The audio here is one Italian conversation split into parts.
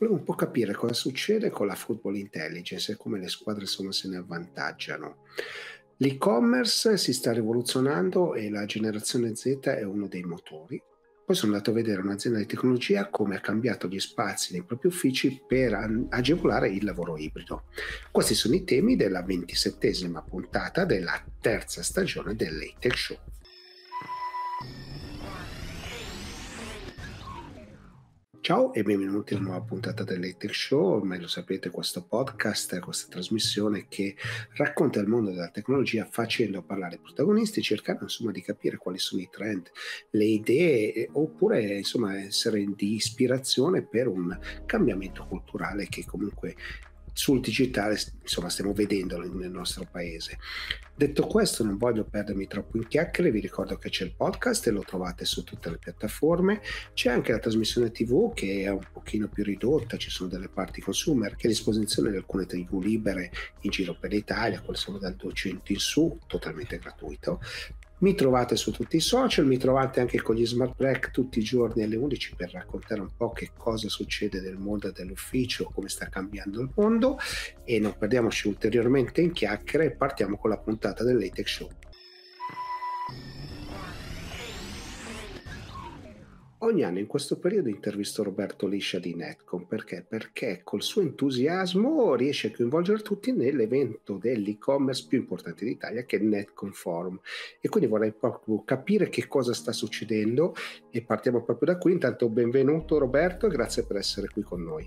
volevo un po' capire cosa succede con la football intelligence e come le squadre insomma, se ne avvantaggiano. L'e-commerce si sta rivoluzionando e la generazione Z è uno dei motori. Poi sono andato a vedere un'azienda di tecnologia come ha cambiato gli spazi nei propri uffici per agevolare il lavoro ibrido. Questi sono i temi della ventisettesima puntata della terza stagione dell'Atech Show. Ciao e benvenuti a una nuova puntata dell'Ethic Show, ormai lo sapete questo podcast, questa trasmissione che racconta il mondo della tecnologia facendo parlare i protagonisti, cercando insomma di capire quali sono i trend, le idee oppure insomma essere di ispirazione per un cambiamento culturale che comunque sul digitale insomma stiamo vedendo nel nostro paese. Detto questo non voglio perdermi troppo in chiacchiere vi ricordo che c'è il podcast e lo trovate su tutte le piattaforme. C'è anche la trasmissione tv che è un pochino più ridotta ci sono delle parti consumer che è a disposizione di alcune tv libere in giro per l'Italia quelle sono dal 200 in su totalmente gratuito mi trovate su tutti i social, mi trovate anche con gli smart break tutti i giorni alle 11 per raccontare un po' che cosa succede nel mondo dell'ufficio, come sta cambiando il mondo e non perdiamoci ulteriormente in chiacchiere e partiamo con la puntata dell'Atex Show. Ogni anno in questo periodo intervisto Roberto Liscia di Netcom perché? Perché col suo entusiasmo riesce a coinvolgere tutti nell'evento dell'e-commerce più importante d'Italia che è Netcom Forum e quindi vorrei proprio capire che cosa sta succedendo e partiamo proprio da qui. Intanto benvenuto Roberto e grazie per essere qui con noi.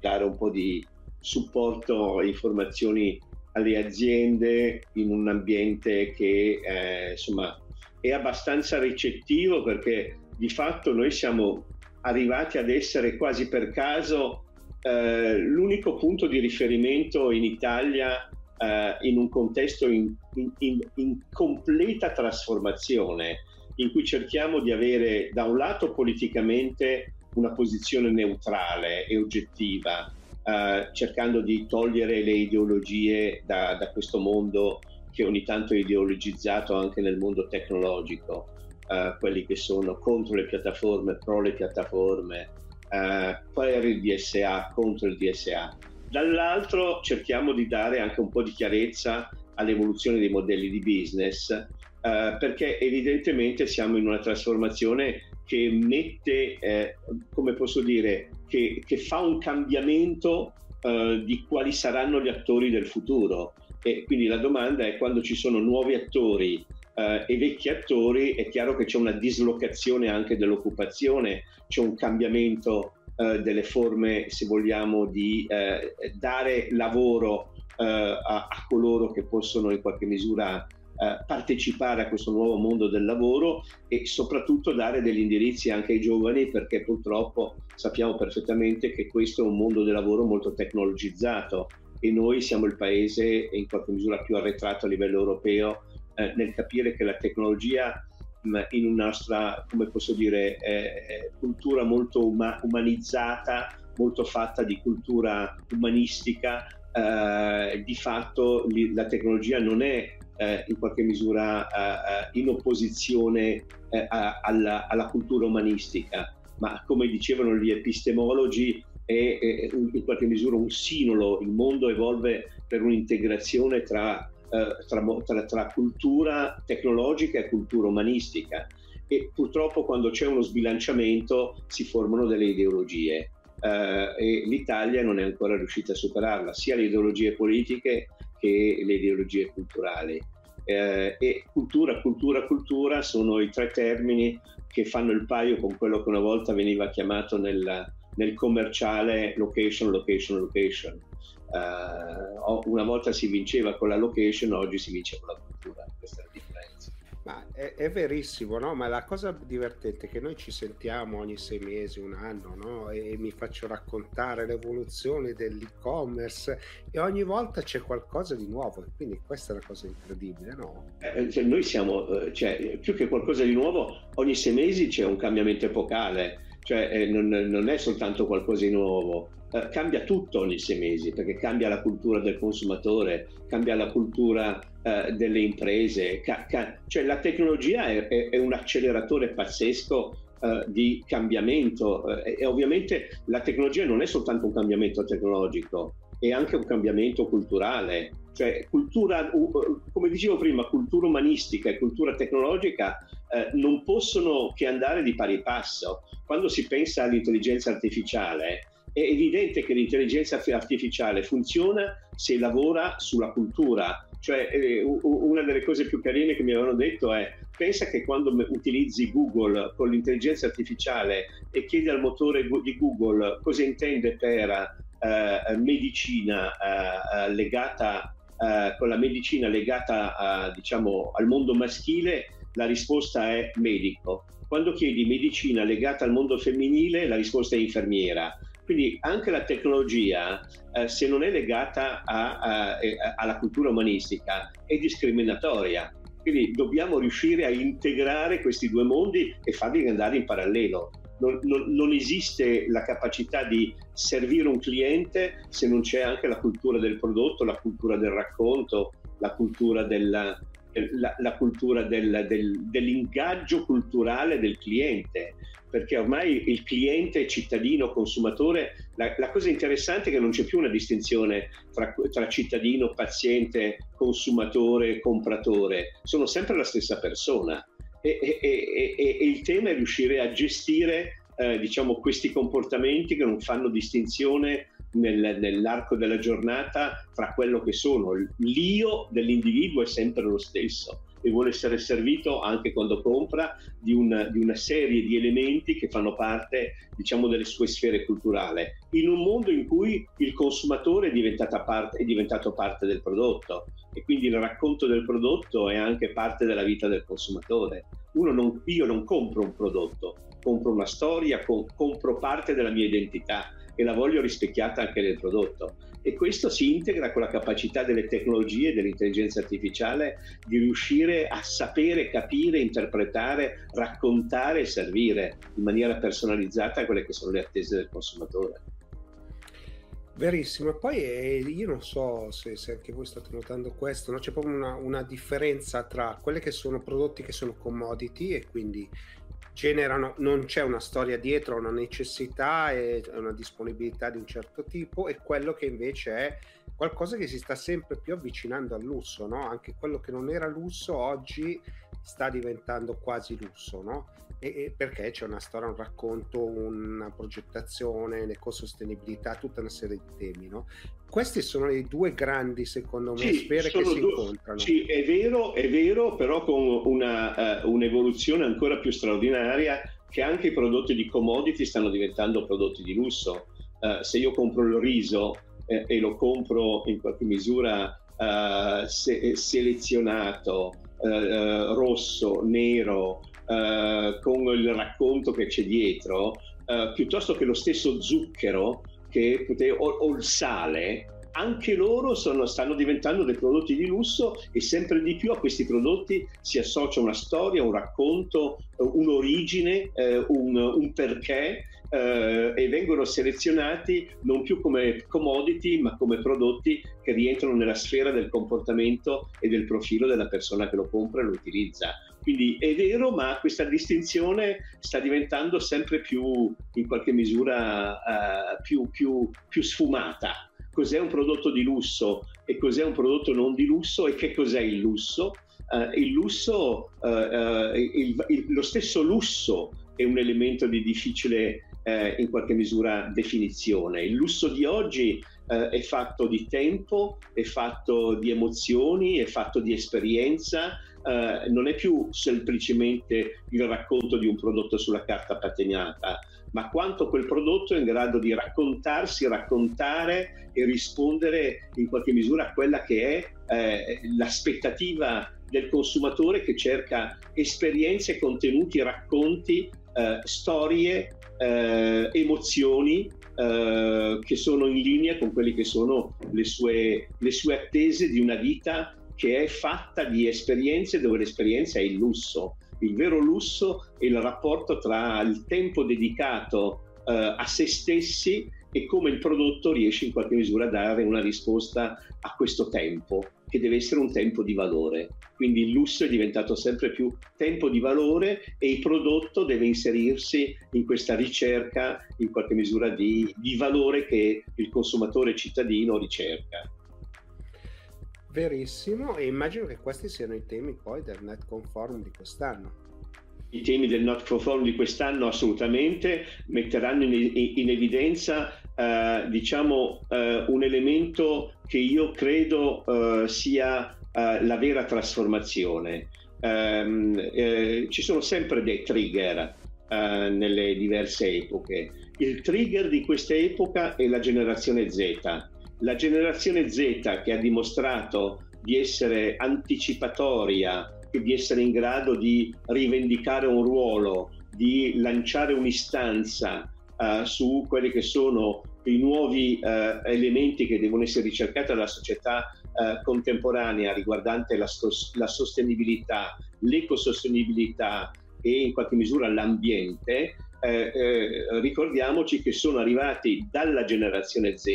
Dare un po' di supporto, informazioni alle aziende in un ambiente che eh, insomma è abbastanza ricettivo perché di fatto noi siamo arrivati ad essere quasi per caso eh, l'unico punto di riferimento in Italia eh, in un contesto in, in, in, completa trasformazione, in cui cerchiamo di avere da un lato politicamente una posizione neutrale e oggettiva, eh, cercando di togliere le ideologie da, da questo mondo che ogni tanto è ideologizzato anche nel mondo tecnologico uh, quelli che sono contro le piattaforme, pro le piattaforme, uh, per il DSA, contro il DSA. Dall'altro cerchiamo di dare anche un po' di chiarezza all'evoluzione dei modelli di business, uh, perché evidentemente siamo in una trasformazione che mette, eh, come posso dire, che, che fa un cambiamento di quali saranno gli attori del futuro. E quindi la domanda è quando ci sono nuovi attori eh, e vecchi attori, è chiaro che c'è una dislocazione anche dell'occupazione, c'è un cambiamento eh, delle forme, se vogliamo, di eh, dare lavoro eh, a, a, coloro che possono in qualche misura eh, partecipare a questo nuovo mondo del lavoro e soprattutto dare degli indirizzi anche ai giovani perché purtroppo sappiamo perfettamente che questo è un mondo del lavoro molto tecnologizzato e noi siamo il paese in qualche misura più arretrato a livello europeo eh, nel capire che la tecnologia mh, in una nostra, come posso dire, eh, cultura molto uma- umanizzata, molto fatta di cultura umanistica, eh, di fatto li, la tecnologia non è eh, in qualche misura eh, in opposizione alla, alla cultura umanistica, ma come dicevano gli epistemologi, è, in qualche misura un sinolo, il mondo evolve per un'integrazione tra eh, tra, tra, tra, cultura tecnologica e cultura umanistica e purtroppo quando c'è uno sbilanciamento si formano delle ideologie eh, e l'Italia non è ancora riuscita a superarla, sia le ideologie politiche che le ideologie culturali. Eh, e cultura, cultura, cultura sono i tre termini che fanno il paio con quello che una volta veniva chiamato nel, nel commerciale location, location, location uh, una volta si vinceva con la location, oggi si vince con la cultura, questa è la differenza. Ma è, è, verissimo, no? Ma la cosa divertente è che noi ci sentiamo ogni sei mesi, un anno, no? E, mi faccio raccontare l'evoluzione dell'e-commerce e ogni volta c'è qualcosa di nuovo. Quindi questa è la cosa incredibile, no? Eh, cioè, noi siamo, eh, cioè, più che qualcosa di nuovo, ogni sei mesi c'è un cambiamento epocale cioè eh, non, non, è soltanto qualcosa di nuovo, eh, cambia tutto ogni sei mesi perché cambia la cultura del consumatore, cambia la cultura eh, delle imprese, ca- ca- cioè la tecnologia è, è, è, un acceleratore pazzesco uh, di cambiamento. Uh, e ovviamente la tecnologia non è soltanto un cambiamento tecnologico, è anche un cambiamento culturale, cioè cultura, come dicevo prima, cultura umanistica e cultura tecnologica eh, non possono che andare di pari passo. Quando si pensa all'intelligenza artificiale, è evidente che l'intelligenza artificiale funziona se lavora sulla cultura. Cioè, eh, una delle cose più carine che mi avevano detto è pensa che quando utilizzi Google con l'intelligenza artificiale e chiedi al motore di Google cosa intende per eh, medicina eh, eh legata con la medicina legata a, diciamo, al mondo maschile, la risposta è medico. Quando chiedi medicina legata al mondo femminile, la risposta è infermiera. Quindi anche la tecnologia, eh, se non è legata a, a, a, alla cultura umanistica, è discriminatoria. Quindi dobbiamo riuscire a integrare questi due mondi e farli andare in parallelo. Non, non, non, esiste la capacità di servire un cliente se non c'è anche la cultura del prodotto, la cultura del racconto, la cultura della, la, la cultura del, del, dell'ingaggio culturale del cliente, perché ormai il cliente, cittadino, consumatore, la, la cosa interessante è che non c'è più una distinzione tra, tra, cittadino, paziente, consumatore, compratore, sono sempre la stessa persona. E, e, e, e il tema è riuscire a gestire eh, diciamo, questi comportamenti che non fanno distinzione nel, nell'arco della giornata tra quello che sono. L'io dell'individuo è sempre lo stesso e vuole essere servito anche quando compra di una, di una, serie di elementi che fanno parte diciamo delle sue sfere culturali in un mondo in cui il consumatore è, parte, è diventato parte del prodotto e quindi il racconto del prodotto è anche parte della vita del consumatore. Non, io non compro un prodotto compro una storia compro parte della mia identità e la voglio rispecchiata anche nel prodotto. E questo si integra con la capacità delle tecnologie dell'intelligenza artificiale di riuscire a sapere, capire, interpretare, raccontare e servire in maniera personalizzata quelle che sono le attese del consumatore. Verissimo, e poi eh, io non so se, se, anche voi state notando questo, no? c'è proprio una, una differenza tra quelli che sono prodotti che sono commodity e quindi generano, non c'è una storia dietro, una necessità e una disponibilità di un certo tipo e quello che invece è qualcosa che si sta sempre più avvicinando al lusso, no? Anche quello che non era lusso oggi sta diventando quasi lusso, no? E, e perché c'è una storia, un racconto, una progettazione, l'ecosostenibilità, tutta una serie di temi, no? Questi sono i due grandi, secondo me, sì, sfere che si due, incontrano. Sì, è vero, è vero, però con una, uh, un'evoluzione ancora più straordinaria che anche i prodotti di commodity stanno diventando prodotti di lusso. Uh, se io compro il riso eh, e lo compro in qualche misura uh, se- selezionato, rosso, nero, con il racconto che c'è dietro, piuttosto che lo stesso zucchero, che, o, o il sale, anche loro sono, stanno diventando dei prodotti di lusso e sempre di più a questi prodotti si associa una storia, un racconto, un'origine, eh, un, un, perché eh, e vengono selezionati non più come commodity ma come prodotti che rientrano nella sfera del comportamento e del profilo della persona che lo compra e lo utilizza. Quindi è vero, ma questa distinzione sta diventando sempre più, in qualche misura, uh, più, più, più sfumata. Cos'è un prodotto di lusso e cos'è un prodotto non di lusso e che cos'è il lusso? Uh, il lusso, uh, uh, il, il, lo stesso lusso è un elemento di difficile in qualche misura definizione. Il lusso di oggi è fatto di tempo, è fatto di emozioni, è fatto di esperienza, eh, non è più semplicemente il racconto di un prodotto sulla carta patinata, ma quanto quel prodotto è in grado di raccontarsi, raccontare e rispondere in qualche misura a quella che è eh, l'aspettativa del consumatore che cerca esperienze, contenuti, racconti, eh, storie, eh, emozioni eh, che sono in linea con quelle che sono le sue, le sue attese di una vita che è fatta di esperienze dove l'esperienza è il lusso. Il vero lusso è il rapporto tra il tempo dedicato eh, a se stessi e come il prodotto riesce in qualche misura a dare una risposta a questo tempo, che deve essere un tempo di valore. quindi il lusso è diventato sempre più tempo di valore e il prodotto deve inserirsi in questa ricerca in qualche misura di, di valore che il consumatore cittadino ricerca. Verissimo, e immagino che questi siano i temi poi del Net Conform di quest'anno. I temi del Not Conform di quest'anno assolutamente metteranno in, in evidenza eh, diciamo, eh, un elemento che io credo eh, sia eh, la vera trasformazione. Ehm, eh, ci sono sempre dei trigger eh, nelle diverse epoche. Il trigger di questa epoca è la generazione Z. La generazione Z che ha dimostrato di essere anticipatoria, di essere in grado di rivendicare un ruolo, di lanciare un'istanza uh, su quelli che sono i nuovi uh, elementi che devono essere ricercati dalla società uh, contemporanea riguardante la, sto- la sostenibilità, l'ecosostenibilità e in qualche misura l'ambiente, eh, eh, ricordiamoci che sono arrivati dalla generazione Z,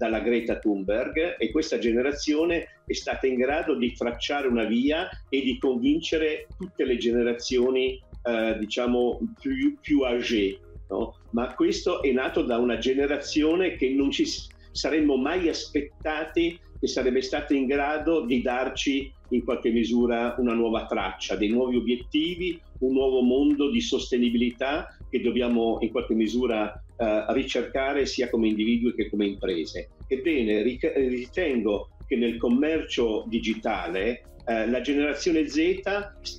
dalla Greta Thunberg e questa generazione è stata in grado di tracciare una via e di convincere tutte le generazioni eh, diciamo più, più âgée. No? Ma questo è nato da una generazione che non ci saremmo mai aspettati che sarebbe stata in grado di darci in qualche misura una nuova traccia, dei nuovi obiettivi, un nuovo mondo di sostenibilità che dobbiamo in qualche misura eh, ricercare sia come individui che come imprese. Ebbene, ritengo che nel commercio digitale eh, la generazione Z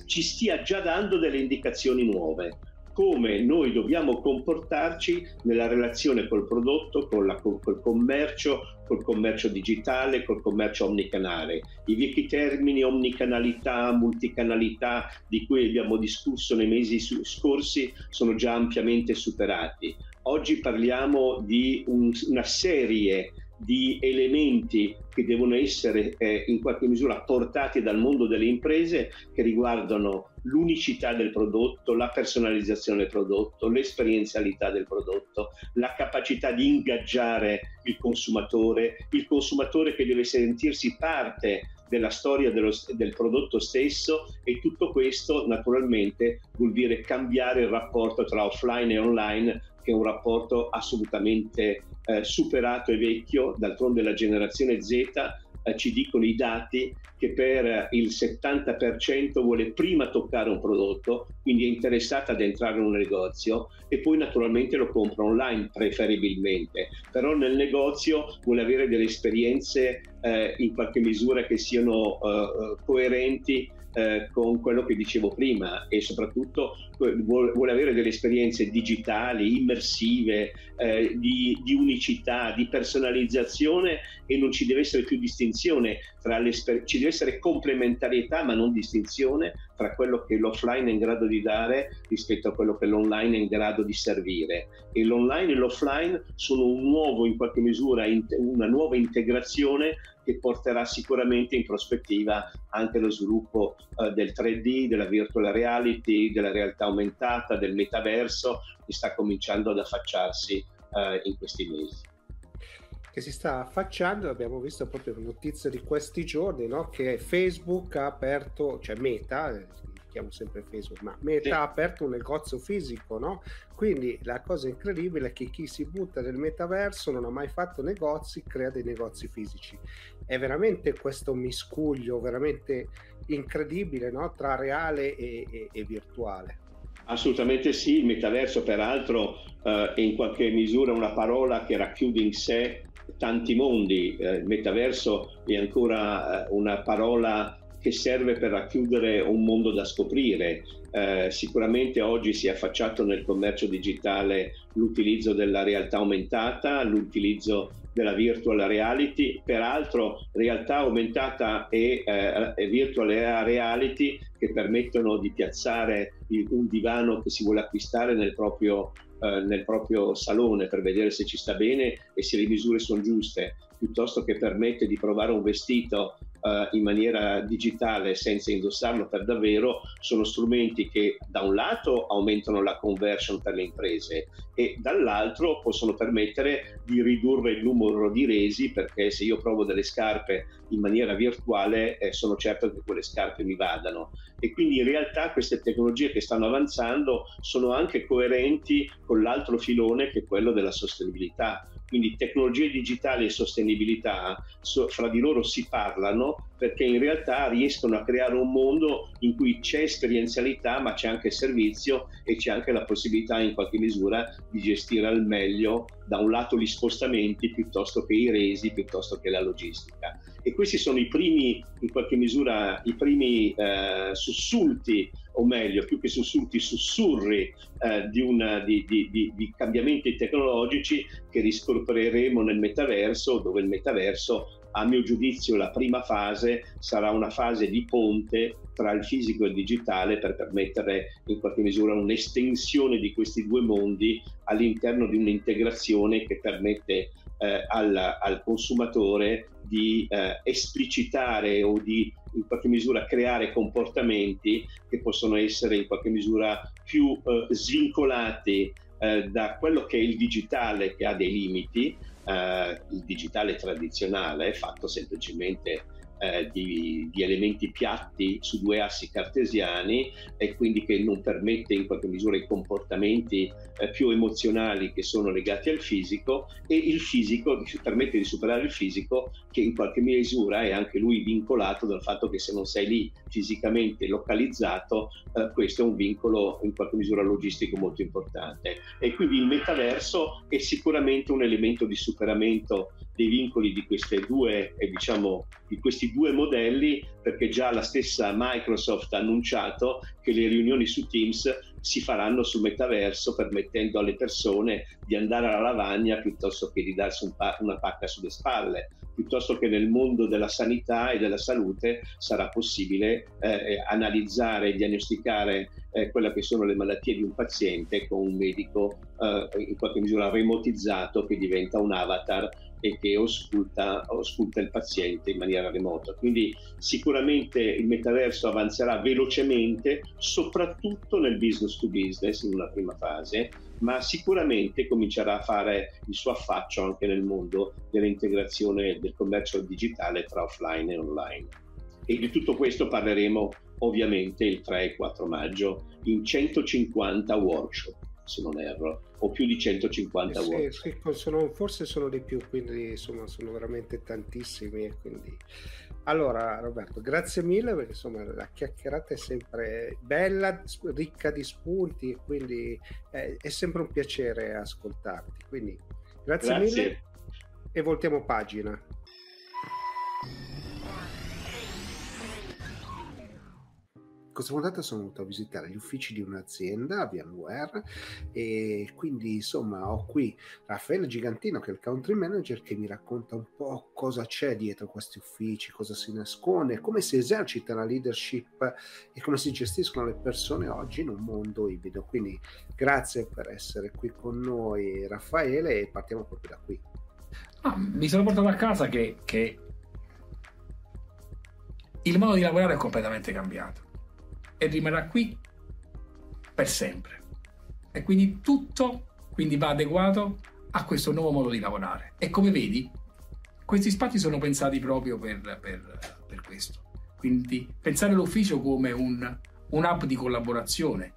ci stia già dando delle indicazioni nuove come noi dobbiamo comportarci nella relazione col prodotto, la, col commercio, col commercio digitale, col commercio omnicanale. I vecchi termini omnicanalità, multicanalità di cui abbiamo discusso nei mesi scorsi sono già ampiamente superati. Oggi parliamo di un, una serie di elementi che devono essere eh, in qualche misura portati dal mondo delle imprese che riguardano l'unicità del prodotto, la personalizzazione del prodotto, l'esperienzialità del prodotto, la capacità di ingaggiare il consumatore, il consumatore che deve sentirsi parte della storia dello, del prodotto stesso e tutto questo naturalmente vuol dire cambiare il rapporto tra offline e online che è un rapporto assolutamente eh, superato e vecchio, d'altronde la generazione Z eh, ci dicono i dati che per il 70% vuole prima toccare un prodotto, quindi è interessata ad entrare in un negozio e poi naturalmente lo compra online preferibilmente, però nel negozio vuole avere delle esperienze eh, in qualche misura che siano eh, eh coerenti eh, con quello che dicevo prima e soprattutto vuole, avere delle esperienze digitali, immersive, eh, di, di, unicità, di personalizzazione e non ci deve essere più distinzione tra le ci deve essere complementarietà ma non distinzione tra quello che l'offline è in grado di dare rispetto a quello che l'online è in grado di servire. E l'online e l'offline sono un nuovo in qualche misura una nuova integrazione che porterà sicuramente in prospettiva anche lo sviluppo eh, del 3D, della virtual reality, della realtà aumentata, del metaverso che sta cominciando ad affacciarsi eh, in questi mesi che si sta affacciando, abbiamo visto proprio notizia di questi giorni, no? che Facebook ha aperto, cioè Meta, eh, chiamo sempre Facebook, ma Meta sì. ha aperto un negozio fisico, no? Quindi la cosa incredibile è che chi si butta nel metaverso non ha mai fatto negozi, crea dei negozi fisici. È veramente questo miscuglio veramente incredibile no? tra reale e, e, e virtuale. Assolutamente sì, il metaverso peraltro eh, è in qualche misura una parola che racchiude in sé tanti mondi. Eh, il metaverso è ancora eh, una parola che serve per racchiudere un mondo da scoprire. Eh, sicuramente oggi si è affacciato nel commercio digitale l'utilizzo della realtà aumentata, l'utilizzo della virtual reality, peraltro realtà aumentata e, eh, e virtual reality che permettono di piazzare il, un divano che si vuole acquistare nel proprio eh, nel proprio salone per vedere se ci sta bene e se le misure sono giuste, piuttosto che permette di provare un vestito uh, in maniera digitale senza indossarlo per davvero sono strumenti che da un lato aumentano la conversion per le imprese e dall'altro possono permettere di ridurre il numero di resi perché se io provo delle scarpe in maniera virtuale eh, sono certo che quelle scarpe mi vadano. E quindi in realtà queste tecnologie che stanno avanzando sono anche coerenti con l'altro filone che è quello della sostenibilità quindi tecnologie digitali e sostenibilità so, fra di loro si parlano perché in realtà riescono a creare un mondo in cui c'è esperienzialità ma c'è anche servizio e c'è anche la possibilità in qualche misura di gestire al meglio da un lato gli spostamenti piuttosto che i resi, piuttosto che la logistica. E questi sono i primi, in qualche misura, i primi eh, sussulti, o meglio, più che sussulti, sussurri eh, di, una, di, di, di cambiamenti tecnologici che riscopriremo nel metaverso, dove il metaverso a mio giudizio la prima fase sarà una fase di ponte tra il fisico e il digitale per permettere in qualche misura un'estensione di questi due mondi all'interno di un'integrazione che permette eh, al, al, consumatore di eh, esplicitare o di in qualche misura creare comportamenti che possono essere in qualche misura più eh, svincolati eh, da quello che è il digitale che ha dei limiti eh, il digitale tradizionale fatto semplicemente eh, di, di, elementi piatti su due assi cartesiani e quindi che non permette in qualche misura i comportamenti eh, più emozionali che sono legati al fisico e il fisico permette di superare il fisico che in qualche misura è anche lui vincolato dal fatto che se non sei lì fisicamente localizzato eh, questo è un vincolo in qualche misura logistico molto importante. E quindi il metaverso è sicuramente un elemento di superamento dei vincoli di, due, eh, diciamo, di questi due modelli perché già la stessa Microsoft ha annunciato che le riunioni su Teams si faranno sul metaverso permettendo alle persone di andare alla lavagna piuttosto che di darsi un pa- una pacca sulle spalle, piuttosto che nel mondo della sanità e della salute sarà possibile eh, analizzare e diagnosticare eh, quelle che sono le malattie di un paziente con un medico eh, in qualche misura remotizzato che diventa un avatar e che ausculta, ausculta, il paziente in maniera remota. Quindi sicuramente il metaverso avanzerà velocemente, soprattutto nel business to business in una prima fase, ma sicuramente comincerà a fare il suo affaccio anche nel mondo dell'integrazione del commercio digitale tra offline e online. E di tutto questo parleremo ovviamente il 3 e 4 maggio in 150 workshop, se non erro o più di 150 eh sì, sì, sono, forse sono di più, quindi insomma sono veramente tantissimi. Quindi... Allora Roberto, grazie mille perché insomma la chiacchierata è sempre bella, ricca di spunti, quindi è, è sempre un piacere ascoltarti. Quindi grazie, grazie. mille e voltiamo pagina. Questa puntata sono venuto a visitare gli uffici di un'azienda, VMware, e quindi insomma ho qui Raffaele Gigantino che è il country manager che mi racconta un po' cosa c'è dietro questi uffici, cosa si nasconde, come si esercita la leadership e come si gestiscono le persone oggi in un mondo ibrido. Quindi grazie per essere qui con noi Raffaele e partiamo proprio da qui. Ah, mi sono portato a casa che, che il modo di lavorare è completamente cambiato e rimarrà qui per sempre. E quindi tutto quindi va adeguato a questo nuovo modo di lavorare. E come vedi, questi spazi sono pensati proprio per, per, per questo. Quindi pensare l'ufficio come un, un hub di collaborazione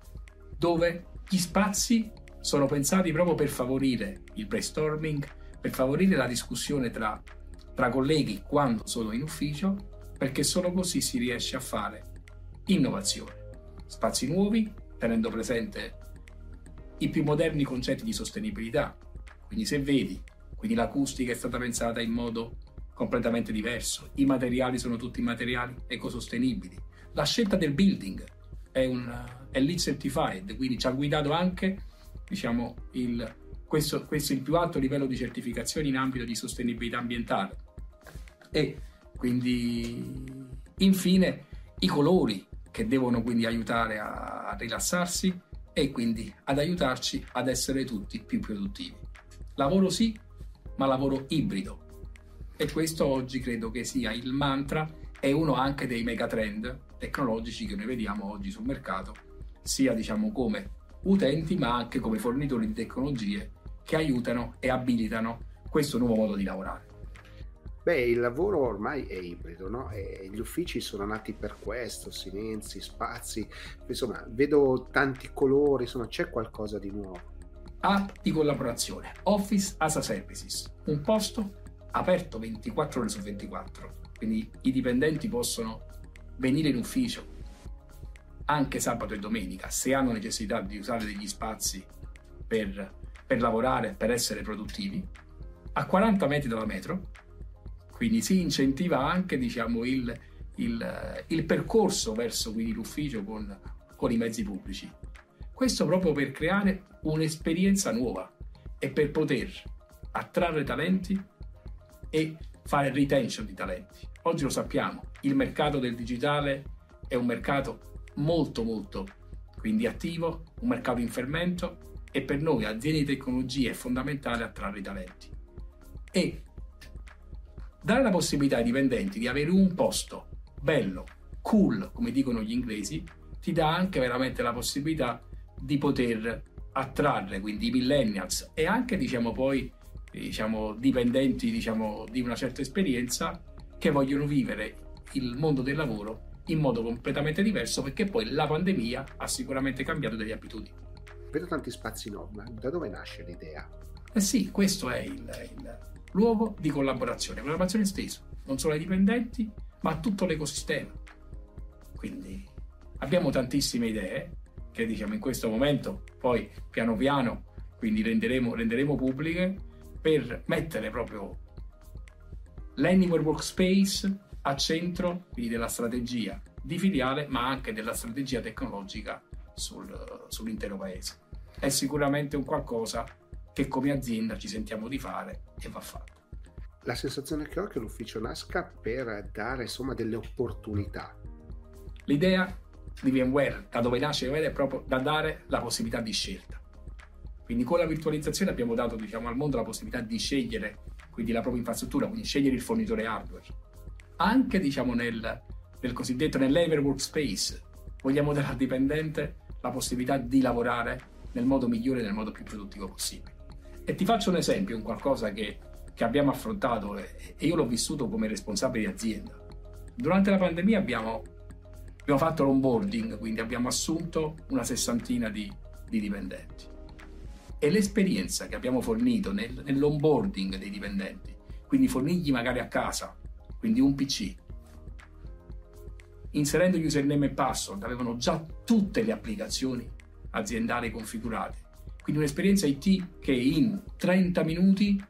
dove gli spazi sono pensati proprio per favorire il brainstorming, per favorire la discussione tra, tra colleghi quando sono in ufficio, perché solo così si riesce a fare innovazione, spazi nuovi, tenendo presente i più moderni concetti di sostenibilità. Quindi se vedi, quindi l'acustica è stata pensata in modo completamente diverso, i materiali sono tutti materiali ecosostenibili, la scelta del building è, un, è LEED certified, quindi ci ha guidato anche diciamo, il, questo, questo il più alto livello di certificazione in ambito di sostenibilità ambientale. E quindi infine i colori che devono quindi aiutare a, rilassarsi e quindi ad aiutarci ad essere tutti più produttivi. Lavoro sì, ma lavoro ibrido. E questo oggi credo che sia il mantra è uno anche dei megatrend tecnologici che noi vediamo oggi sul mercato, sia diciamo come utenti ma anche come fornitori di tecnologie che aiutano e abilitano questo nuovo modo di lavorare. Beh, il lavoro ormai è ibrido, no? E gli uffici sono nati per questo, silenzi, spazi, insomma, vedo tanti colori, insomma, c'è qualcosa di nuovo. A di collaborazione, Office as a Services, un posto aperto 24 ore su 24, quindi i dipendenti possono venire in ufficio anche sabato e domenica se hanno necessità di usare degli spazi per, per lavorare, per essere produttivi, a 40 metri dalla metro, quindi si incentiva anche diciamo, il, il, il, percorso verso quindi, l'ufficio con, con i mezzi pubblici. Questo proprio per creare un'esperienza nuova e per poter attrarre talenti e fare retention di talenti. Oggi lo sappiamo, il mercato del digitale è un mercato molto molto quindi attivo, un mercato in fermento e per noi aziende di tecnologia è fondamentale attrarre i talenti. E dare la possibilità ai dipendenti di avere un posto bello, cool, come dicono gli inglesi, ti dà anche veramente la possibilità di poter attrarre quindi i millennials e anche diciamo poi diciamo, dipendenti diciamo, di una certa esperienza che vogliono vivere il mondo del lavoro in modo completamente diverso perché poi la pandemia ha sicuramente cambiato delle abitudini. Vedo tanti spazi ma da dove nasce l'idea? Eh sì, questo è il, il luogo di collaborazione, collaborazione esteso, non solo ai dipendenti, ma a tutto l'ecosistema. Quindi abbiamo tantissime idee che diciamo in questo momento poi piano piano quindi renderemo, renderemo pubbliche per mettere proprio l'Anywhere Workspace a centro quindi della strategia di filiale ma anche della strategia tecnologica sul, sull'intero paese. È sicuramente un qualcosa che come azienda ci sentiamo di fare e va fatto. La sensazione che ho è che l'ufficio nasca per dare insomma delle opportunità. L'idea di VMware, da dove nasce VMware, è proprio da dare la possibilità di scelta. Quindi con la virtualizzazione abbiamo dato diciamo, al mondo la possibilità di scegliere quindi la propria infrastruttura, quindi scegliere il fornitore hardware. Anche diciamo, nel, nel cosiddetto nell'ever workspace vogliamo dare al dipendente la possibilità di lavorare nel modo migliore e nel modo più produttivo possibile. E ti faccio un esempio, un qualcosa che, che abbiamo affrontato e, io l'ho vissuto come responsabile di azienda. Durante la pandemia abbiamo, abbiamo fatto l'onboarding, quindi abbiamo assunto una sessantina di, di dipendenti. E l'esperienza che abbiamo fornito nel, nell'onboarding dei dipendenti, quindi fornirgli magari a casa, quindi un PC, inserendo username e password, avevano già tutte le applicazioni aziendali configurate quindi un'esperienza IT che in 30 minuti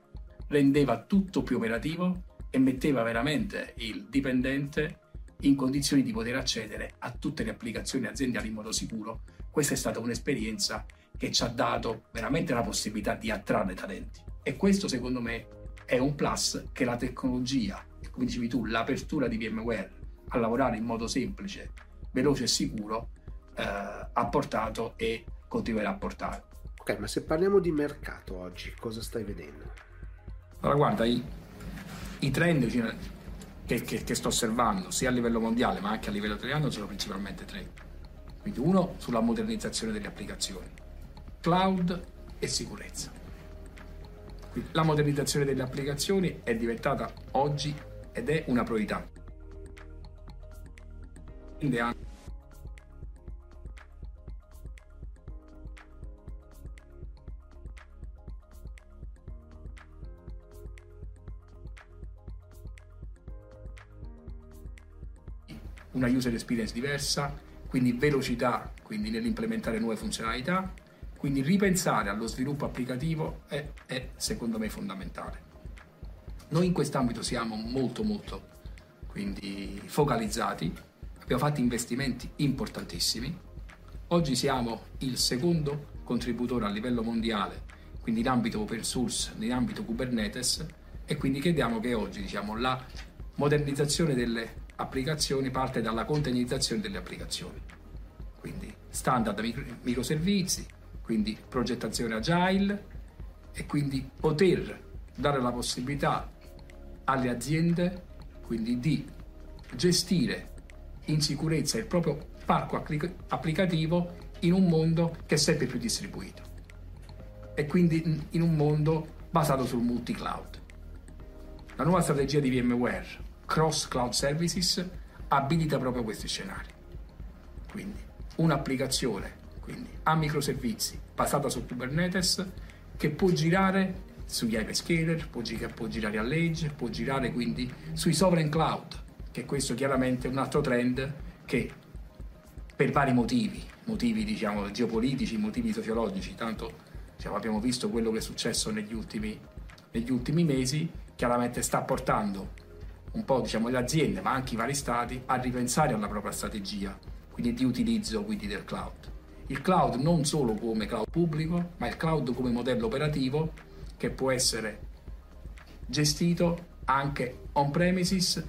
rendeva tutto più operativo e metteva veramente il dipendente in condizioni di poter accedere a tutte le applicazioni aziendali in modo sicuro. Questa è stata un'esperienza che ci ha dato veramente la possibilità di attrarre talenti. E questo secondo me è un plus che la tecnologia come dicevi tu, l'apertura di VMware a lavorare in modo semplice, veloce e sicuro eh, ha portato e continuerà a portare. Ok, ma se parliamo di mercato oggi, cosa stai vedendo? Allora, guarda, i, i trend cioè, che, che, che, sto osservando, sia a livello mondiale ma anche a livello italiano, sono principalmente tre. Quindi uno sulla modernizzazione delle applicazioni, cloud e sicurezza. La modernizzazione delle applicazioni è diventata oggi ed è una priorità. Quindi anche una user experience diversa, quindi velocità quindi nell'implementare nuove funzionalità, quindi ripensare allo sviluppo applicativo è, è secondo me fondamentale. Noi in quest'ambito siamo molto molto quindi focalizzati, abbiamo fatto investimenti importantissimi, oggi siamo il secondo contributore a livello mondiale, quindi in ambito open source, in ambito Kubernetes e quindi crediamo che oggi diciamo, la modernizzazione delle applicazioni parte dalla containerizzazione delle applicazioni. Quindi standard micro, microservizi, quindi progettazione agile e quindi poter dare la possibilità alle aziende quindi di gestire in sicurezza il proprio parco applicativo in un mondo che è sempre più distribuito e quindi in un mondo basato sul multi-cloud. La nuova strategia di VMware, Cross Cloud Services, abilita proprio questi scenari. Quindi un'applicazione quindi, a microservizi basata su Kubernetes che può girare sugli hyperscaler, può, può girare all'edge, può girare quindi sui sovereign cloud, che questo chiaramente è un altro trend che per vari motivi, motivi diciamo geopolitici, motivi sociologici, tanto diciamo, abbiamo visto quello che è successo negli ultimi, negli ultimi mesi, chiaramente sta portando un po' diciamo, le aziende, ma anche i vari stati, a ripensare alla propria strategia, quindi di utilizzo quindi, del cloud. Il cloud non solo come cloud pubblico, ma il cloud come modello operativo che può essere gestito anche on premises,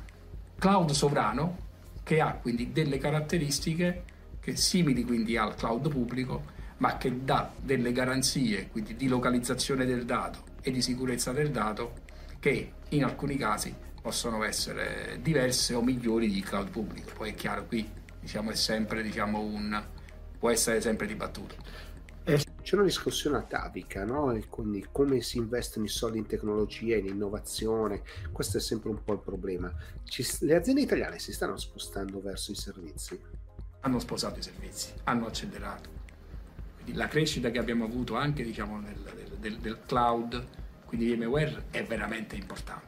cloud sovrano, che ha quindi delle caratteristiche che simili quindi al cloud pubblico, ma che dà delle garanzie quindi di localizzazione del dato e di sicurezza del dato che in alcuni casi possono essere diverse o migliori di cloud pubblico. Poi è chiaro, qui diciamo, è sempre, diciamo, un, può essere sempre dibattuto. Eh, c'è una discussione atavica, no? E quindi come si investono i soldi in tecnologia, in innovazione, questo è sempre un po' il problema. Ci, le aziende italiane si stanno spostando verso i servizi? Hanno sposato i servizi, hanno accelerato. Quindi la crescita che abbiamo avuto anche diciamo, nel, del, del cloud, quindi VMware, è veramente importante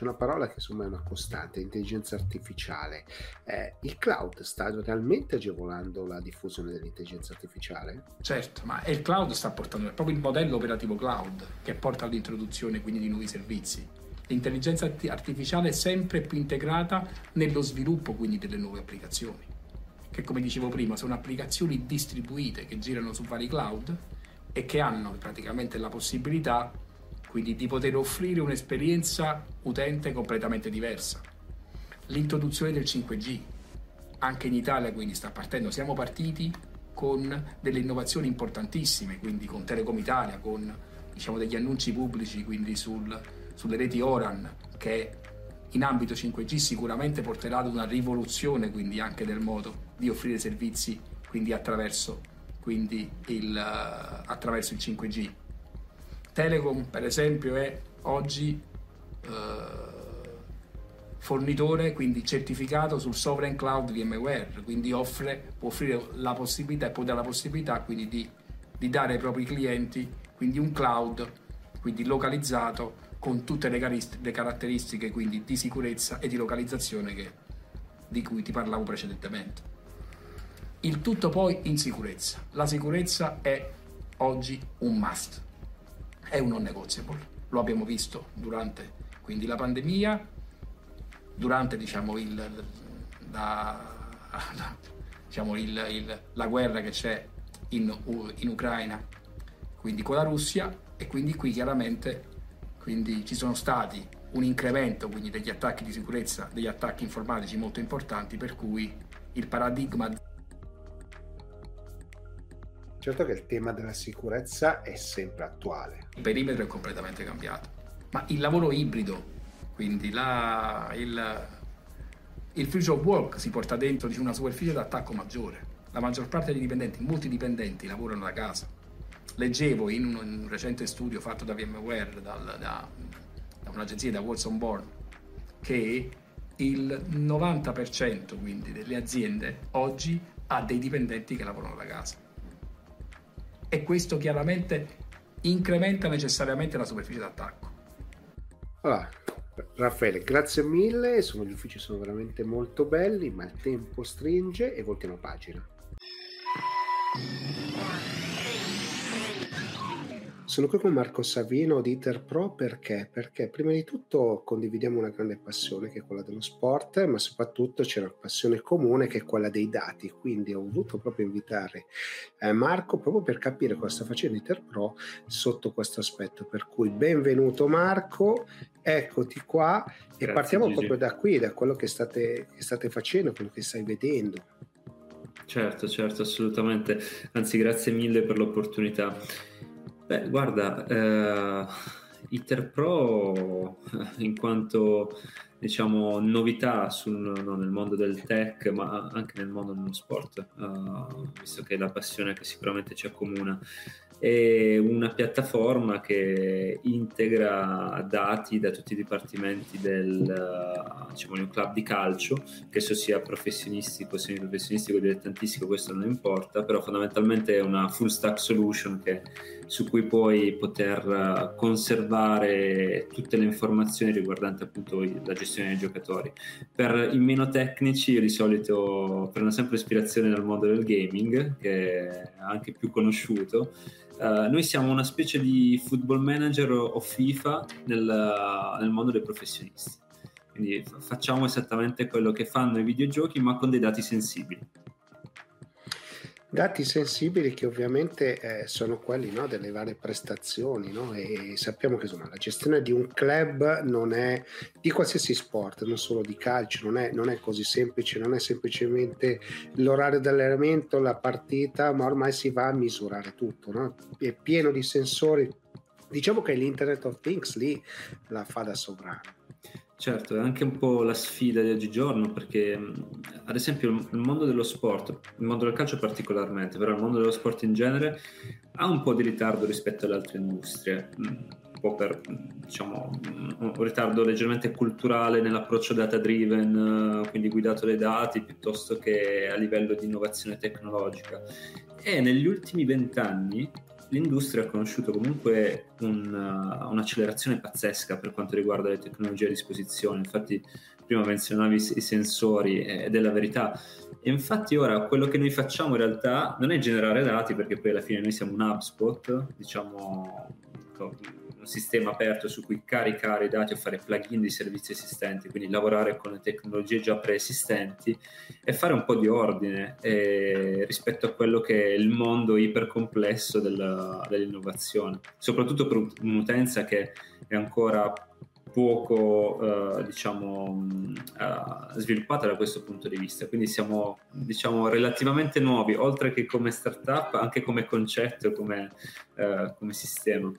c'è una parola che insomma è una costante, intelligenza artificiale. Eh, il cloud sta realmente agevolando la diffusione dell'intelligenza artificiale? Certo, ma il cloud sta portando, è proprio il modello operativo cloud che porta all'introduzione quindi di nuovi servizi. L'intelligenza artificiale è sempre più integrata nello sviluppo quindi delle nuove applicazioni, che come dicevo prima sono applicazioni distribuite che girano su vari cloud e che hanno praticamente la possibilità quindi di poter offrire un'esperienza utente completamente diversa. L'introduzione del 5G, anche in Italia quindi sta partendo, siamo partiti con delle innovazioni importantissime, quindi con Telecom Italia, con diciamo, degli annunci pubblici quindi sul, sulle reti Oran che in ambito 5G sicuramente porterà ad una rivoluzione quindi anche del modo di offrire servizi quindi attraverso, quindi il, attraverso il 5G Telecom per esempio è oggi eh, fornitore, quindi certificato sul Sovereign Cloud VMware, quindi offre, può offrire la possibilità e può dare la possibilità quindi di, di dare ai propri clienti quindi un cloud quindi localizzato con tutte le, le caratteristiche quindi di sicurezza e di localizzazione che, di cui ti parlavo precedentemente. Il tutto poi in sicurezza. La sicurezza è oggi un must è un non negoziable. Lo abbiamo visto durante quindi, la pandemia, durante diciamo, il, la, la, diciamo, il, il, la, guerra che c'è in, in, Ucraina, quindi con la Russia, e quindi qui chiaramente quindi, ci sono stati un incremento quindi, degli attacchi di sicurezza, degli attacchi informatici molto importanti, per cui il paradigma Certo che il tema della sicurezza è sempre attuale. Il perimetro è completamente cambiato, ma il lavoro ibrido, quindi la, il, il future work si porta dentro diciamo, una superficie d'attacco maggiore. La maggior parte dei dipendenti, molti dipendenti lavorano da casa. Leggevo in un, in un recente studio fatto da VMware, dal, da, da un'agenzia da Watson Born, che il 90% quindi delle aziende oggi ha dei dipendenti che lavorano da casa e questo chiaramente incrementa necessariamente la superficie d'attacco. Allora, Raffaele, grazie mille, insomma, gli uffici sono veramente molto belli, ma il tempo stringe e voltiamo pagina. Sono qui con Marco Savino di Iter Pro perché? Perché prima di tutto condividiamo una grande passione che è quella dello sport, ma soprattutto c'è una passione comune che è quella dei dati. Quindi ho voluto proprio invitare eh, Marco proprio per capire cosa sta facendo Iter Pro sotto questo aspetto. Per cui benvenuto Marco, eccoti qua e Grazie, partiamo Gigi. proprio da qui, da quello che state, che state facendo, quello che stai vedendo. Certo, certo, assolutamente. Anzi, grazie mille per l'opportunità. Beh, guarda, eh, Iter Pro in quanto diciamo, novità sul, no, nel mondo del tech, ma anche nel mondo dello sport, uh, visto che è la passione che sicuramente ci accomuna è una piattaforma che integra dati da tutti i dipartimenti del, diciamo, di un club di calcio, che esso sia professionistico, semiprofessionistico, dilettantistico, questo non importa, però fondamentalmente è una full stack solution che, su cui puoi poter conservare tutte le informazioni riguardanti appunto la gestione dei giocatori. Per i meno tecnici io di solito prendo sempre ispirazione dal mondo del gaming, che è anche più conosciuto, Uh, noi siamo una specie di football manager o FIFA nel, nel mondo dei professionisti. Quindi facciamo esattamente quello che fanno i videogiochi, ma con dei dati sensibili. Dati sensibili che ovviamente eh, sono quelli no, delle varie prestazioni no? e sappiamo che insomma, la gestione di un club non è di qualsiasi sport, non solo di calcio, non è, non è così semplice, non è semplicemente l'orario dell'allenamento, la partita, ma ormai si va a misurare tutto, no? è pieno di sensori. Diciamo che l'Internet of Things lì la fa da sovrano. Certo, è anche un po' la sfida di oggigiorno perché ad esempio il mondo dello sport, il mondo del calcio particolarmente, però il mondo dello sport in genere ha un po' di ritardo rispetto alle altre industrie, un po' per diciamo, un ritardo leggermente culturale nell'approccio data driven, quindi guidato dai dati piuttosto che a livello di innovazione tecnologica. E negli ultimi vent'anni l'industria ha conosciuto comunque un, uh, un'accelerazione pazzesca per quanto riguarda le tecnologie a disposizione. Infatti, prima menzionavi i sensori ed è la verità. E infatti ora quello che noi facciamo in realtà non è generare dati, perché poi alla fine noi siamo un HubSpot, diciamo un sistema aperto su cui caricare i dati o fare plugin di servizi esistenti, quindi lavorare con le tecnologie già preesistenti e fare un po' di ordine eh, rispetto a quello che è il mondo ipercomplesso della, dell'innovazione, soprattutto per un'utenza che è ancora poco eh, diciamo eh, sviluppata da questo punto di vista. Quindi siamo diciamo relativamente nuovi oltre che come startup anche come concetto come, eh, come sistema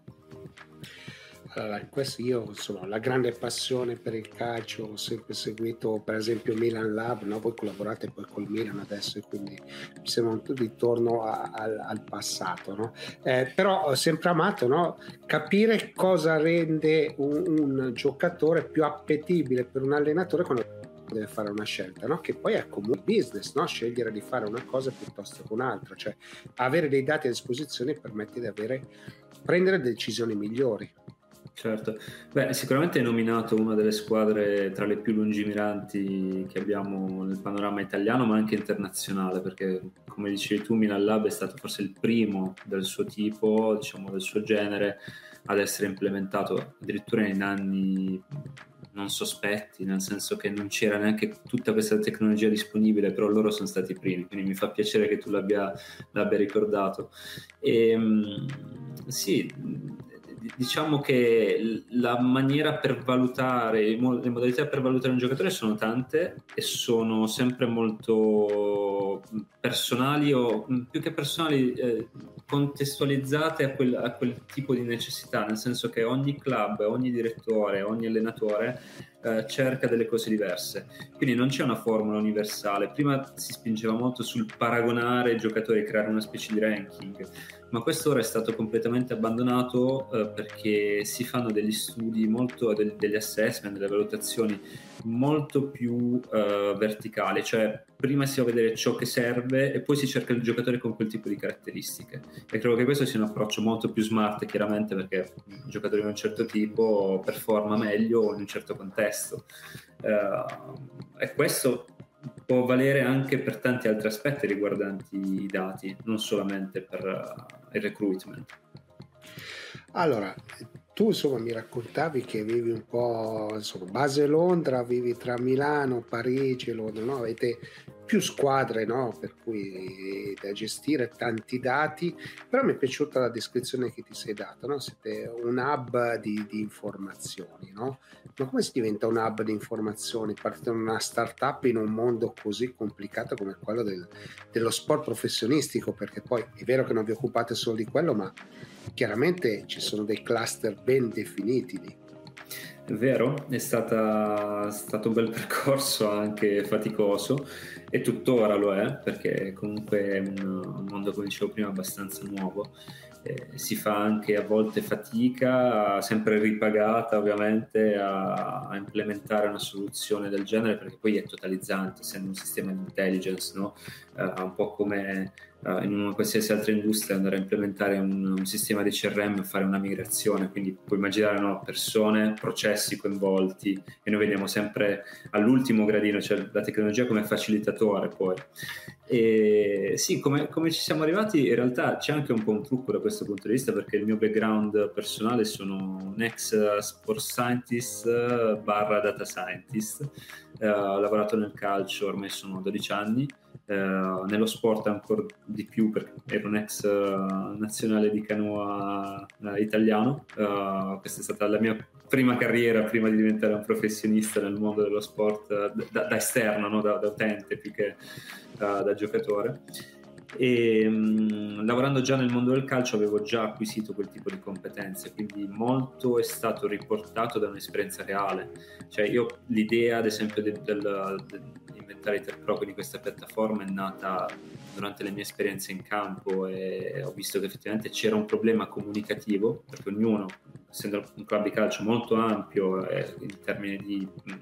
allora, questo io insomma, la grande passione per il calcio, ho sempre seguito per esempio Milan Lab, no? voi collaborate poi col Milan adesso e quindi mi sembra un ritorno a, a, al passato, no? eh, però ho sempre amato no? capire cosa rende un, un, giocatore più appetibile per un allenatore quando deve fare una scelta, no? che poi è come un business, no? scegliere di fare una cosa piuttosto che un'altra, cioè avere dei dati a disposizione permette di avere, prendere decisioni migliori. Certo, beh, sicuramente hai nominato una delle squadre tra le più lungimiranti che abbiamo nel panorama italiano, ma anche internazionale, perché come dicevi tu, Milan Lab è stato forse il primo del suo tipo, diciamo del suo genere, ad essere implementato addirittura in anni non sospetti, nel senso che non c'era neanche tutta questa tecnologia disponibile, però loro sono stati i primi, quindi mi fa piacere che tu l'abbia, l'abbia ricordato. E, ehm, sì, diciamo che la maniera per valutare, le modalità per valutare un giocatore sono tante e sono sempre molto personali o più che personali eh, contestualizzate a quel, a quel, tipo di necessità, nel senso che ogni club, ogni direttore, ogni allenatore eh, cerca delle cose diverse. Quindi non c'è una formula universale. Prima si spingeva molto sul paragonare i giocatori, creare una specie di ranking ma questo ora è stato completamente abbandonato eh, perché si fanno degli studi molto, degli, degli assessment, delle valutazioni molto più eh, verticali, cioè prima si va a vedere ciò che serve e poi si cerca il giocatore con quel tipo di caratteristiche. E credo che questo sia un approccio molto più smart, chiaramente, perché un giocatore di un certo tipo performa meglio in un certo contesto. Uh, e questo può valere anche per tanti altri aspetti riguardanti i dati, non solamente per uh, il recruitment. Allora, tu insomma mi raccontavi che vivi un po' insomma base Londra, vivi tra Milano, Parigi, Londra, no? Avete più squadre no? per cui da gestire tanti dati, però mi è piaciuta la descrizione che ti sei data, no? siete un hub di, di informazioni, no? ma come si diventa un hub di informazioni? Partite da una startup in un mondo così complicato come quello del, dello sport professionistico, perché poi è vero che non vi occupate solo di quello, ma chiaramente ci sono dei cluster ben definiti lì. Vero, è, stata, è stato un bel percorso anche faticoso e tuttora lo è perché comunque è un mondo, come dicevo prima, abbastanza nuovo eh, si fa anche a volte fatica, sempre ripagata ovviamente, a, a, implementare una soluzione del genere perché poi è totalizzante, essendo un sistema di intelligence, no? uh, un po' come uh, in una qualsiasi altra industria andare a implementare un, un, sistema di CRM e fare una migrazione, quindi puoi immaginare no? persone, processi coinvolti e noi vediamo sempre all'ultimo gradino, cioè la tecnologia come facilitatore poi. E sì, come, come, ci siamo arrivati, in realtà c'è anche un po' un trucco da questo punto di vista, perché il mio background personale sono un ex sport scientist barra data scientist, eh, ho lavorato nel calcio, ormai sono 12 anni, nello sport ancora di più perché ero un ex uh, nazionale di canoa uh, italiano, questa è stata la mia prima carriera prima di diventare un professionista nel mondo dello sport da, da esterno, no? da, da utente più che da, da giocatore. E mh, lavorando già nel mondo del calcio avevo già acquisito quel tipo di competenze quindi molto è stato riportato da un'esperienza reale. Cioè io l'idea ad esempio del, del, del inventare Pro quindi questa piattaforma è nata durante le mie esperienze in campo e ho visto che effettivamente c'era un problema comunicativo perché ognuno essendo un club di calcio molto ampio eh, in termini di mh,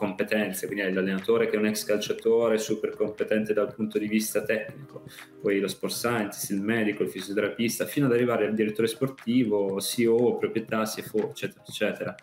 competenze, quindi hai l'allenatore che è un ex calciatore super competente dal punto di vista tecnico, poi lo sport scientist, il medico, il fisioterapista, fino ad arrivare al direttore sportivo, CEO, proprietà, CFO, eccetera, eccetera.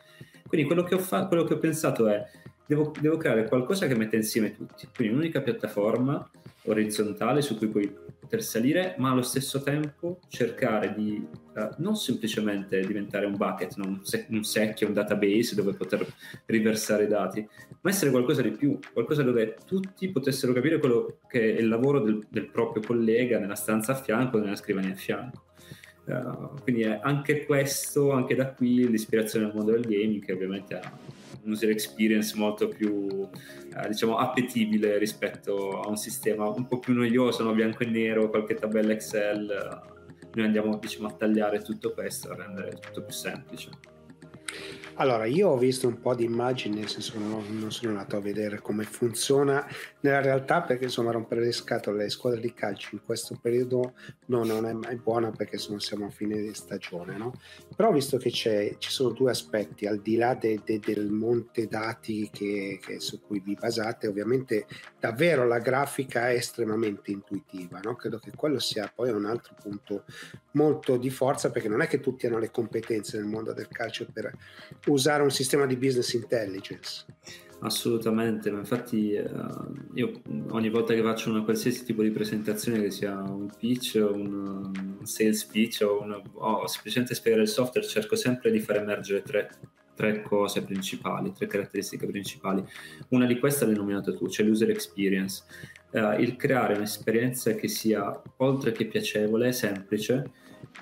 Quindi quello che ho, fa- quello che ho pensato è devo, devo creare qualcosa che metta insieme tutti, quindi un'unica piattaforma orizzontale su cui puoi poter salire, ma allo stesso tempo cercare di uh, non semplicemente diventare un bucket, no? un, sec- un, secchio, un database dove poter riversare i dati, ma essere qualcosa di più, qualcosa dove tutti potessero capire quello che è il lavoro del, del proprio collega nella stanza a fianco, nella scrivania a fianco. Uh, quindi anche questo, anche da qui l'ispirazione al mondo del gaming che ovviamente ha un user experience molto più eh, diciamo appetibile rispetto a un sistema un po' più noioso, no? bianco e nero, qualche tabella Excel. Noi andiamo diciamo, a tagliare tutto questo, a rendere tutto più semplice. Allora, io ho visto un po' di immagini, nel senso che non, non, sono andato a vedere come funziona nella realtà, perché insomma rompere le scatole alle squadre di calcio in questo periodo no, non è mai buona perché non siamo a fine di stagione, no? Però visto che ci sono due aspetti, al di là de, de, del monte dati che, che su cui vi basate, ovviamente davvero la grafica è estremamente intuitiva, no? Credo che quello sia poi un altro punto molto di forza perché non è che tutti hanno le competenze nel mondo del calcio per usare un sistema di business intelligence. Assolutamente, ma infatti eh, io ogni volta che faccio una qualsiasi tipo di presentazione, che sia un pitch, un, un sales pitch o, una, o, semplicemente spiegare il software, cerco sempre di far emergere tre, tre, cose principali, tre caratteristiche principali. Una di queste l'hai nominata tu, cioè l'user experience, uh, il creare un'esperienza che sia oltre che piacevole, semplice,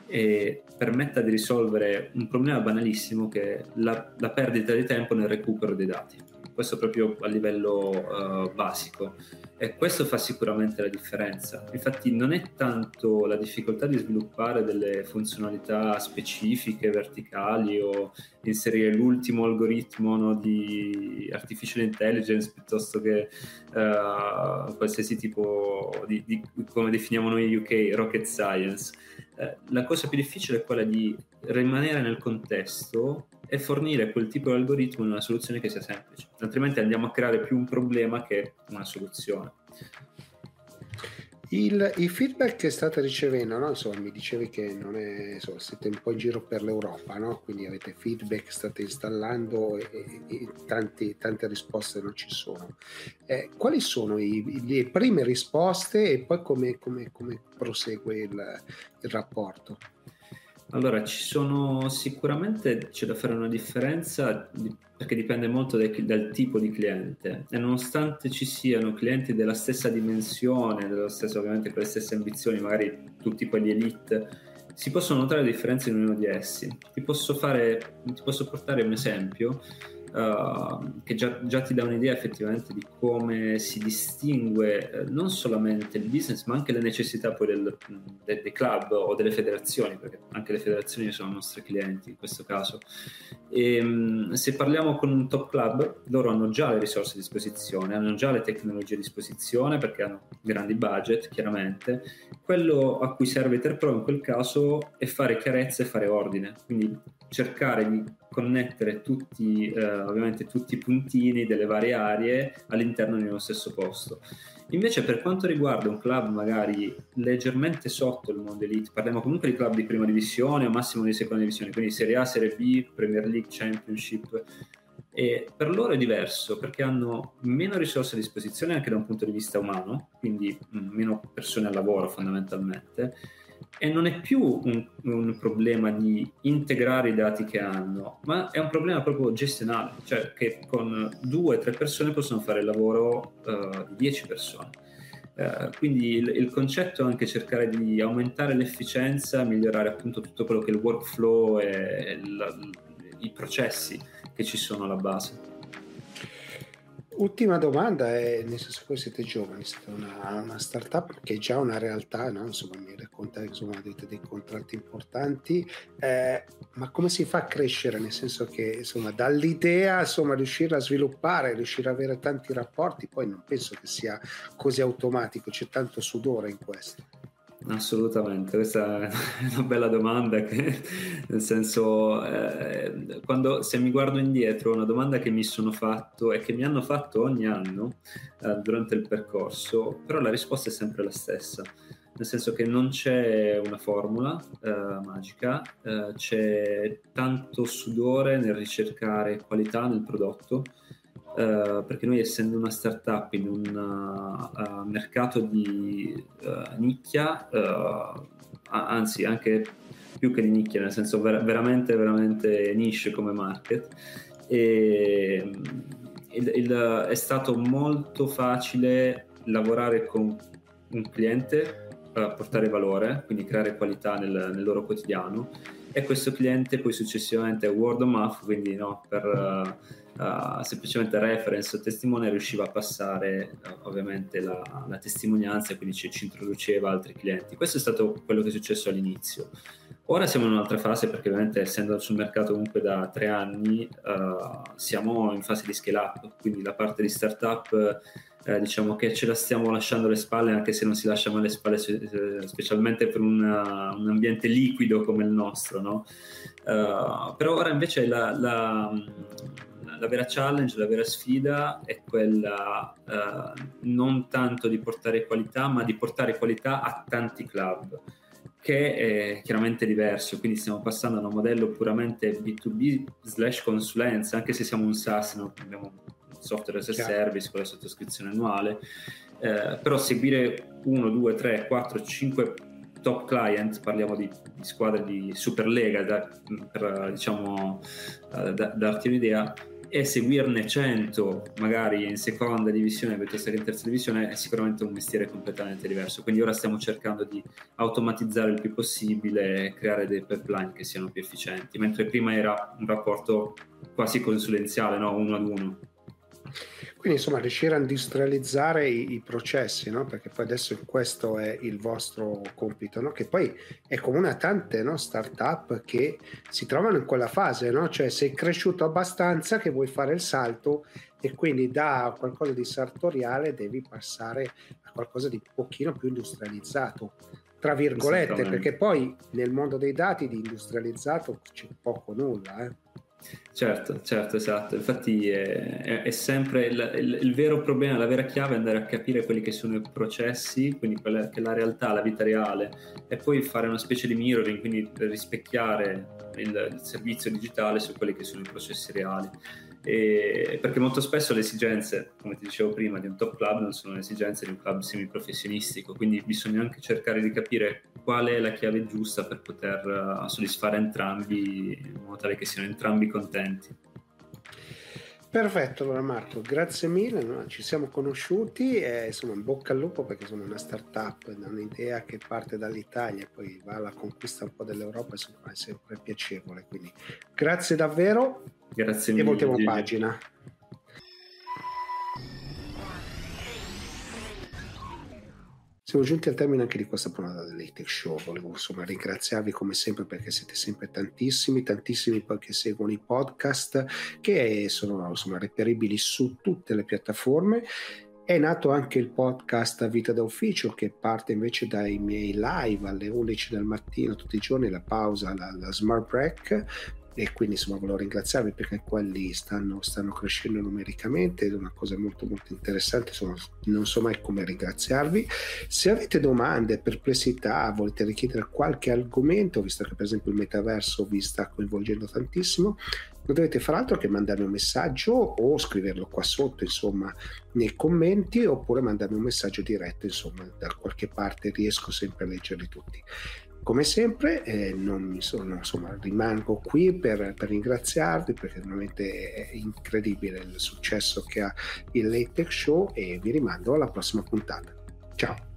e permetta di risolvere un problema banalissimo che è la, la perdita di tempo nel recupero dei dati. Questo proprio a livello uh, basico e questo fa sicuramente la differenza. Infatti non è tanto la difficoltà di sviluppare delle funzionalità specifiche, verticali o inserire l'ultimo algoritmo no, di artificial intelligence piuttosto che uh, qualsiasi tipo di, di, come definiamo noi UK, rocket science eh, la cosa più difficile è quella di rimanere nel contesto e fornire quel tipo di algoritmo in una soluzione che sia semplice, altrimenti andiamo a creare più un problema che una soluzione. Il, il, feedback che state ricevendo, no? insomma, mi dicevi che non è, insomma, siete un po' in giro per l'Europa, no? quindi avete feedback, state installando e, e, e tanti, tante risposte non ci sono. Eh, quali sono i, le prime risposte e poi come, come, come prosegue il, il rapporto? Allora, ci sono sicuramente c'è da fare una differenza perché dipende molto dai, dal tipo di cliente e nonostante ci siano clienti della stessa dimensione, dello stesso, ovviamente con le stesse ambizioni, magari tutti quelli elite, si possono notare differenze in ognuno di essi. Ti posso, fare, ti posso portare un esempio. Uh, che già, già, ti dà un'idea effettivamente di come si distingue uh, non solamente il business ma anche le necessità poi del, de, dei club o delle federazioni, perché anche le federazioni sono nostri clienti in questo caso. E, um, se parliamo con un top club, loro hanno già le risorse a disposizione, hanno già le tecnologie a disposizione perché hanno grandi budget chiaramente. Quello a cui serve Interpro in quel caso è fare chiarezza e fare ordine, quindi cercare di connettere tutti, eh, ovviamente tutti i puntini delle varie aree all'interno di uno stesso posto. Invece per quanto riguarda un club magari leggermente sotto il mondo elite, parliamo comunque di club di prima divisione o massimo di seconda divisione, quindi Serie A, Serie B, Premier League, Championship, e per loro è diverso perché hanno meno risorse a disposizione anche da un punto di vista umano, quindi mm, meno persone al lavoro fondamentalmente, e non è più un, un, problema di integrare i dati che hanno, ma è un problema proprio gestionale, cioè che con due o tre persone possono fare il lavoro uh, di dieci persone. Uh, quindi il, il, concetto è anche cercare di aumentare l'efficienza, migliorare appunto tutto quello che è il workflow e la, i processi che ci sono alla base. Ultima domanda è, nel senso che voi siete giovani, siete una, una startup che è già una realtà, no? insomma mi racconta insomma, avete dei contratti importanti, eh, ma come si fa a crescere? Nel senso che insomma, dall'idea insomma, riuscire a sviluppare, riuscire ad avere tanti rapporti, poi non penso che sia così automatico, c'è tanto sudore in questo. Assolutamente, questa è una bella domanda, che, nel senso, eh, quando, se mi guardo indietro, una domanda che mi sono fatto e che mi hanno fatto ogni anno eh, durante il percorso, però la risposta è sempre la stessa, nel senso che non c'è una formula eh, magica, eh, c'è tanto sudore nel ricercare qualità nel prodotto, Uh, perché noi essendo una startup in un uh, mercato di uh, nicchia, anzi anche più che di nicchia, nel senso ver- veramente, veramente niche come market, e, il, il, è stato molto facile lavorare con un cliente, portare valore, quindi creare qualità nel, nel loro quotidiano e questo cliente poi successivamente word of mouth, quindi no, per uh, semplicemente reference o testimone riusciva a passare uh, ovviamente la, la, testimonianza quindi ci, ci, introduceva altri clienti. Questo è stato quello che è successo all'inizio. Ora siamo in un'altra fase perché ovviamente essendo sul mercato comunque da tre anni uh, siamo in fase di scale up, quindi la parte di startup eh, diciamo che ce la stiamo lasciando alle spalle anche se non si lascia mai alle spalle specialmente per una, un ambiente liquido come il nostro no? uh, però ora invece la, la, la vera challenge, la vera sfida è quella uh, non tanto di portare qualità, ma di portare qualità a tanti club, che è chiaramente diverso. Quindi stiamo passando da un modello puramente B2B slash consulenza, anche se siamo un SaaS, no? abbiamo un software as a service con la sottoscrizione annuale, eh, però seguire 1, 2, 3, 4, 5 top client, parliamo di, di squadre di Superlega, da, per diciamo, uh, da, darti un'idea, e seguirne 100 magari in seconda divisione piuttosto che in terza divisione è sicuramente un mestiere completamente diverso quindi ora stiamo cercando di automatizzare il più possibile e creare dei pipeline che siano più efficienti mentre prima era un rapporto quasi consulenziale no? uno ad uno quindi insomma riuscire a industrializzare i, i processi, no? perché poi adesso questo è il vostro compito, no? che poi è comune a tante no? start-up che si trovano in quella fase, no? cioè sei cresciuto abbastanza che vuoi fare il salto e quindi da qualcosa di sartoriale devi passare a qualcosa di un pochino più industrializzato tra virgolette, perché poi nel mondo dei dati di industrializzato c'è poco nulla. Eh. Certo, certo, esatto. Infatti è, è, è sempre il, il, il, vero problema, la vera chiave è andare a capire quelli che sono i processi, quindi quella che è la realtà, la vita reale, e poi fare una specie di mirroring, quindi rispecchiare il, il servizio digitale su quelli che sono i processi reali. E perché molto spesso le esigenze, come ti dicevo prima, di un top club non sono le esigenze di un club semiprofessionistico, quindi bisogna anche cercare di capire qual è la chiave giusta per poter uh, soddisfare entrambi in modo tale che siano entrambi contenti. Perfetto, allora Marco, grazie mille, no? ci siamo conosciuti e insomma in bocca al lupo perché sono una startup, un'idea che parte dall'Italia e poi va alla conquista un po' dell'Europa, insomma è sempre piacevole, quindi grazie davvero Grazie mille. E voltiamo pagina. Siamo giunti al termine anche di questa puntata dell'Ethic Show. Volevo insomma ringraziarvi come sempre perché siete sempre tantissimi, tantissimi poi che seguono i podcast che sono insomma reperibili su tutte le piattaforme è nato anche il podcast Vita da Ufficio che parte invece dai miei live alle 11 del mattino tutti i giorni, la pausa, la, la smart break e quindi insomma volevo ringraziarvi perché quelli stanno, stanno crescendo numericamente ed è una cosa molto molto interessante insomma non so mai come ringraziarvi. Se avete domande, perplessità volete richiedere qualche argomento visto che per esempio il metaverso vi sta coinvolgendo tantissimo non dovete fare altro che mandarmi un messaggio o scriverlo qua sotto insomma nei commenti oppure mandarmi un messaggio diretto insomma da qualche parte riesco sempre a leggerli tutti come sempre eh, sono, insomma, rimango qui per, per, ringraziarvi perché veramente è incredibile il successo che ha il Late Tech Show e vi rimando alla prossima puntata. Ciao!